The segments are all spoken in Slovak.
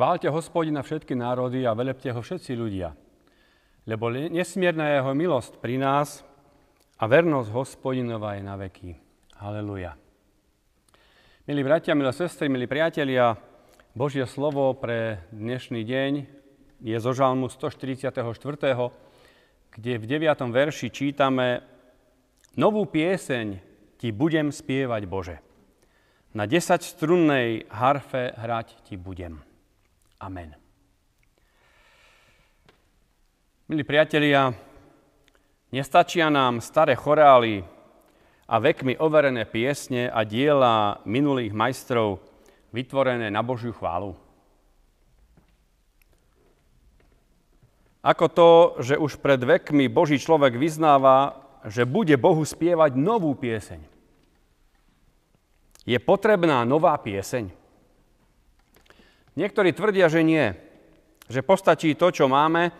Chválte hospodina všetky národy a velepte ho všetci ľudia, lebo nesmierna je jeho milosť pri nás a vernosť hospodinova je na veky. Haleluja. Milí bratia, milé sestry, milí priatelia, Božie slovo pre dnešný deň je zo žalmu 144., kde v 9. verši čítame Novú pieseň ti budem spievať, Bože. Na desaťstrunnej harfe hrať ti budem. Amen. Milí priatelia, nestačia nám staré chorály a vekmi overené piesne a diela minulých majstrov vytvorené na Božiu chválu. Ako to, že už pred vekmi Boží človek vyznáva, že bude Bohu spievať novú pieseň. Je potrebná nová pieseň? Niektorí tvrdia, že nie, že postačí to, čo máme,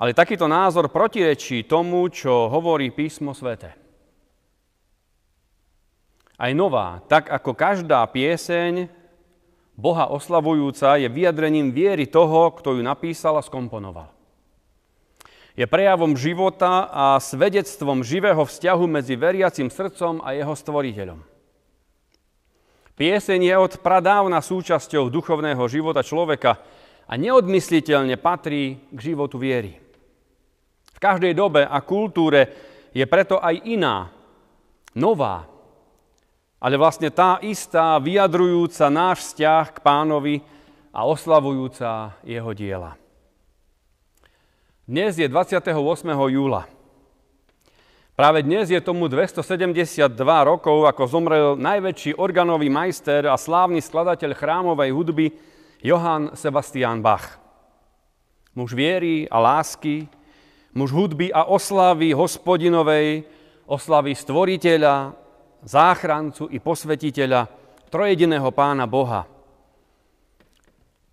ale takýto názor protirečí tomu, čo hovorí písmo svete. Aj nová, tak ako každá pieseň, Boha oslavujúca, je vyjadrením viery toho, kto ju napísal a skomponoval. Je prejavom života a svedectvom živého vzťahu medzi veriacim srdcom a jeho stvoriteľom. Pieseň je od pradávna súčasťou duchovného života človeka a neodmysliteľne patrí k životu viery. V každej dobe a kultúre je preto aj iná, nová, ale vlastne tá istá, vyjadrujúca náš vzťah k pánovi a oslavujúca jeho diela. Dnes je 28. júla. Práve dnes je tomu 272 rokov, ako zomrel najväčší organový majster a slávny skladateľ chrámovej hudby Johann Sebastian Bach. Muž viery a lásky, muž hudby a oslavy hospodinovej, oslavy stvoriteľa, záchrancu i posvetiteľa, trojediného pána Boha.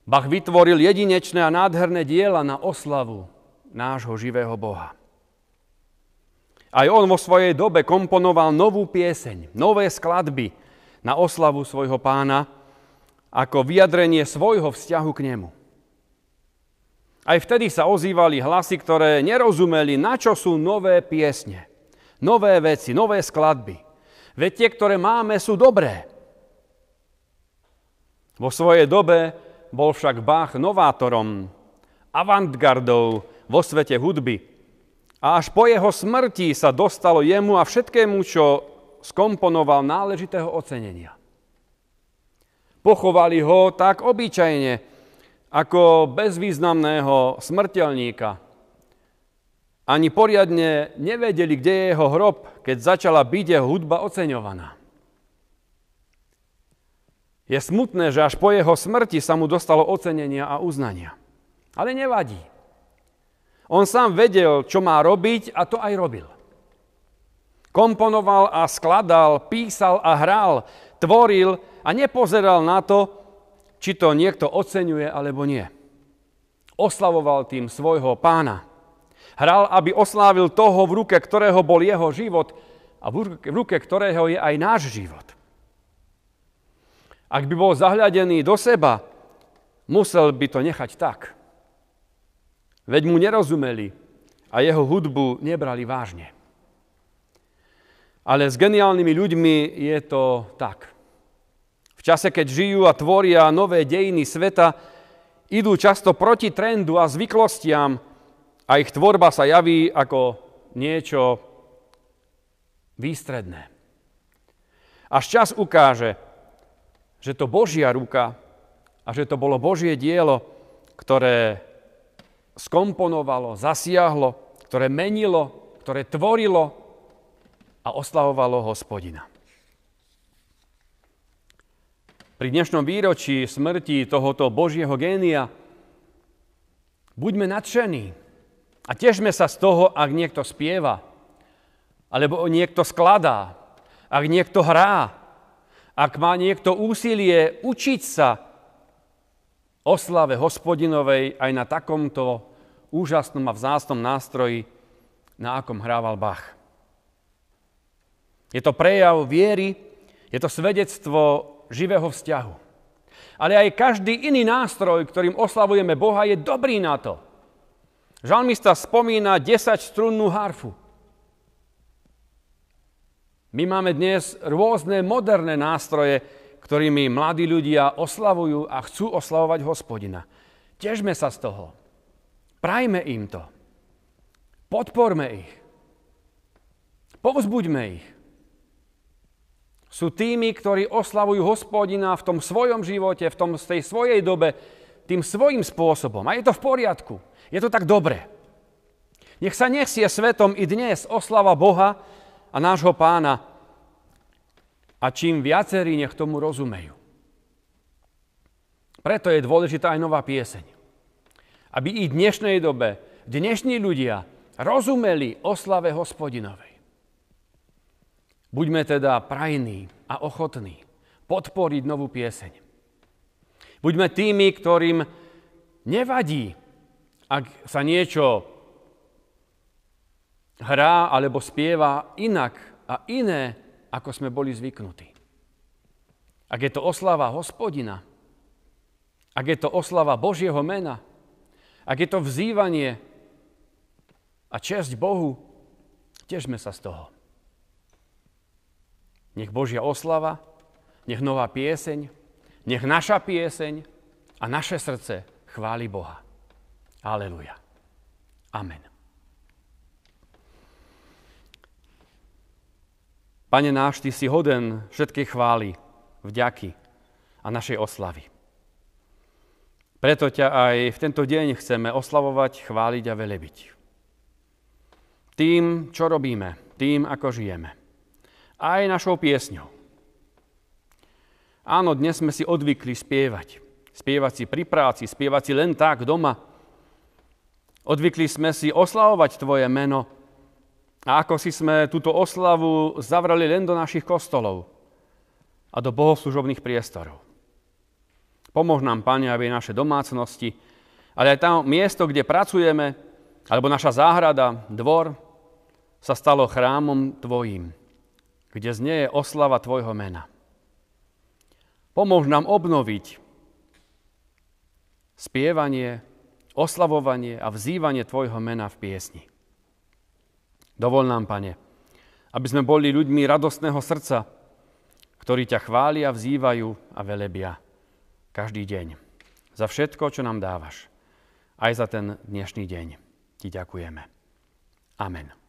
Bach vytvoril jedinečné a nádherné diela na oslavu nášho živého Boha. Aj on vo svojej dobe komponoval novú pieseň, nové skladby na oslavu svojho pána ako vyjadrenie svojho vzťahu k nemu. Aj vtedy sa ozývali hlasy, ktoré nerozumeli, na čo sú nové piesne, nové veci, nové skladby. Veď tie, ktoré máme, sú dobré. Vo svojej dobe bol však Bach novátorom, avantgardou vo svete hudby, a až po jeho smrti sa dostalo jemu a všetkému, čo skomponoval náležitého ocenenia. Pochovali ho tak obyčajne, ako bezvýznamného smrteľníka. Ani poriadne nevedeli, kde je jeho hrob, keď začala byť jeho hudba oceňovaná. Je smutné, že až po jeho smrti sa mu dostalo ocenenia a uznania. Ale nevadí. On sám vedel, čo má robiť a to aj robil. Komponoval a skladal, písal a hral, tvoril a nepozeral na to, či to niekto oceňuje alebo nie. Oslavoval tým svojho pána. Hral, aby oslávil toho, v ruke ktorého bol jeho život a v ruke ktorého je aj náš život. Ak by bol zahľadený do seba, musel by to nechať tak. Veď mu nerozumeli a jeho hudbu nebrali vážne. Ale s geniálnymi ľuďmi je to tak. V čase, keď žijú a tvoria nové dejiny sveta, idú často proti trendu a zvyklostiam a ich tvorba sa javí ako niečo výstredné. Až čas ukáže, že to Božia ruka a že to bolo Božie dielo, ktoré skomponovalo, zasiahlo, ktoré menilo, ktoré tvorilo a oslavovalo hospodina. Pri dnešnom výročí smrti tohoto Božieho génia buďme nadšení a težme sa z toho, ak niekto spieva, alebo niekto skladá, ak niekto hrá, ak má niekto úsilie učiť sa oslave hospodinovej aj na takomto úžasnom a vzácnom nástroji, na akom hrával Bach. Je to prejav viery, je to svedectvo živého vzťahu. Ale aj každý iný nástroj, ktorým oslavujeme Boha, je dobrý na to. Žalmista spomína 10 strunnú harfu. My máme dnes rôzne moderné nástroje, ktorými mladí ľudia oslavujú a chcú oslavovať hospodina. Težme sa z toho. Prajme im to. Podporme ich. Povzbuďme ich. Sú tými, ktorí oslavujú hospodina v tom svojom živote, v tom, tej svojej dobe, tým svojim spôsobom. A je to v poriadku. Je to tak dobre. Nech sa nesie svetom i dnes oslava Boha a nášho pána. A čím viacerí nech tomu rozumejú. Preto je dôležitá aj nová pieseň. Aby i v dnešnej dobe dnešní ľudia rozumeli oslave hospodinovej. Buďme teda prajní a ochotní podporiť novú pieseň. Buďme tými, ktorým nevadí, ak sa niečo hrá alebo spieva inak a iné, ako sme boli zvyknutí. Ak je to oslava hospodina, ak je to oslava Božieho mena, ak je to vzývanie a česť Bohu, težme sa z toho. Nech Božia oslava, nech nová pieseň, nech naša pieseň a naše srdce chváli Boha. Aleluja. Amen. Pane náš, Ty si hoden všetkej chvály, vďaky a našej oslavy. Preto ťa aj v tento deň chceme oslavovať, chváliť a velebiť. Tým, čo robíme, tým, ako žijeme aj našou piesňou. Áno, dnes sme si odvykli spievať. Spievať si pri práci, spievať si len tak doma. Odvykli sme si oslavovať Tvoje meno a ako si sme túto oslavu zavrali len do našich kostolov a do bohoslužobných priestorov. Pomôž nám, Pane, aby naše domácnosti, ale aj tam miesto, kde pracujeme, alebo naša záhrada, dvor, sa stalo chrámom Tvojím kde znie oslava Tvojho mena. Pomôž nám obnoviť spievanie, oslavovanie a vzývanie Tvojho mena v piesni. Dovol nám, Pane, aby sme boli ľuďmi radostného srdca, ktorí ťa chvália, vzývajú a velebia každý deň. Za všetko, čo nám dávaš. Aj za ten dnešný deň. Ti ďakujeme. Amen.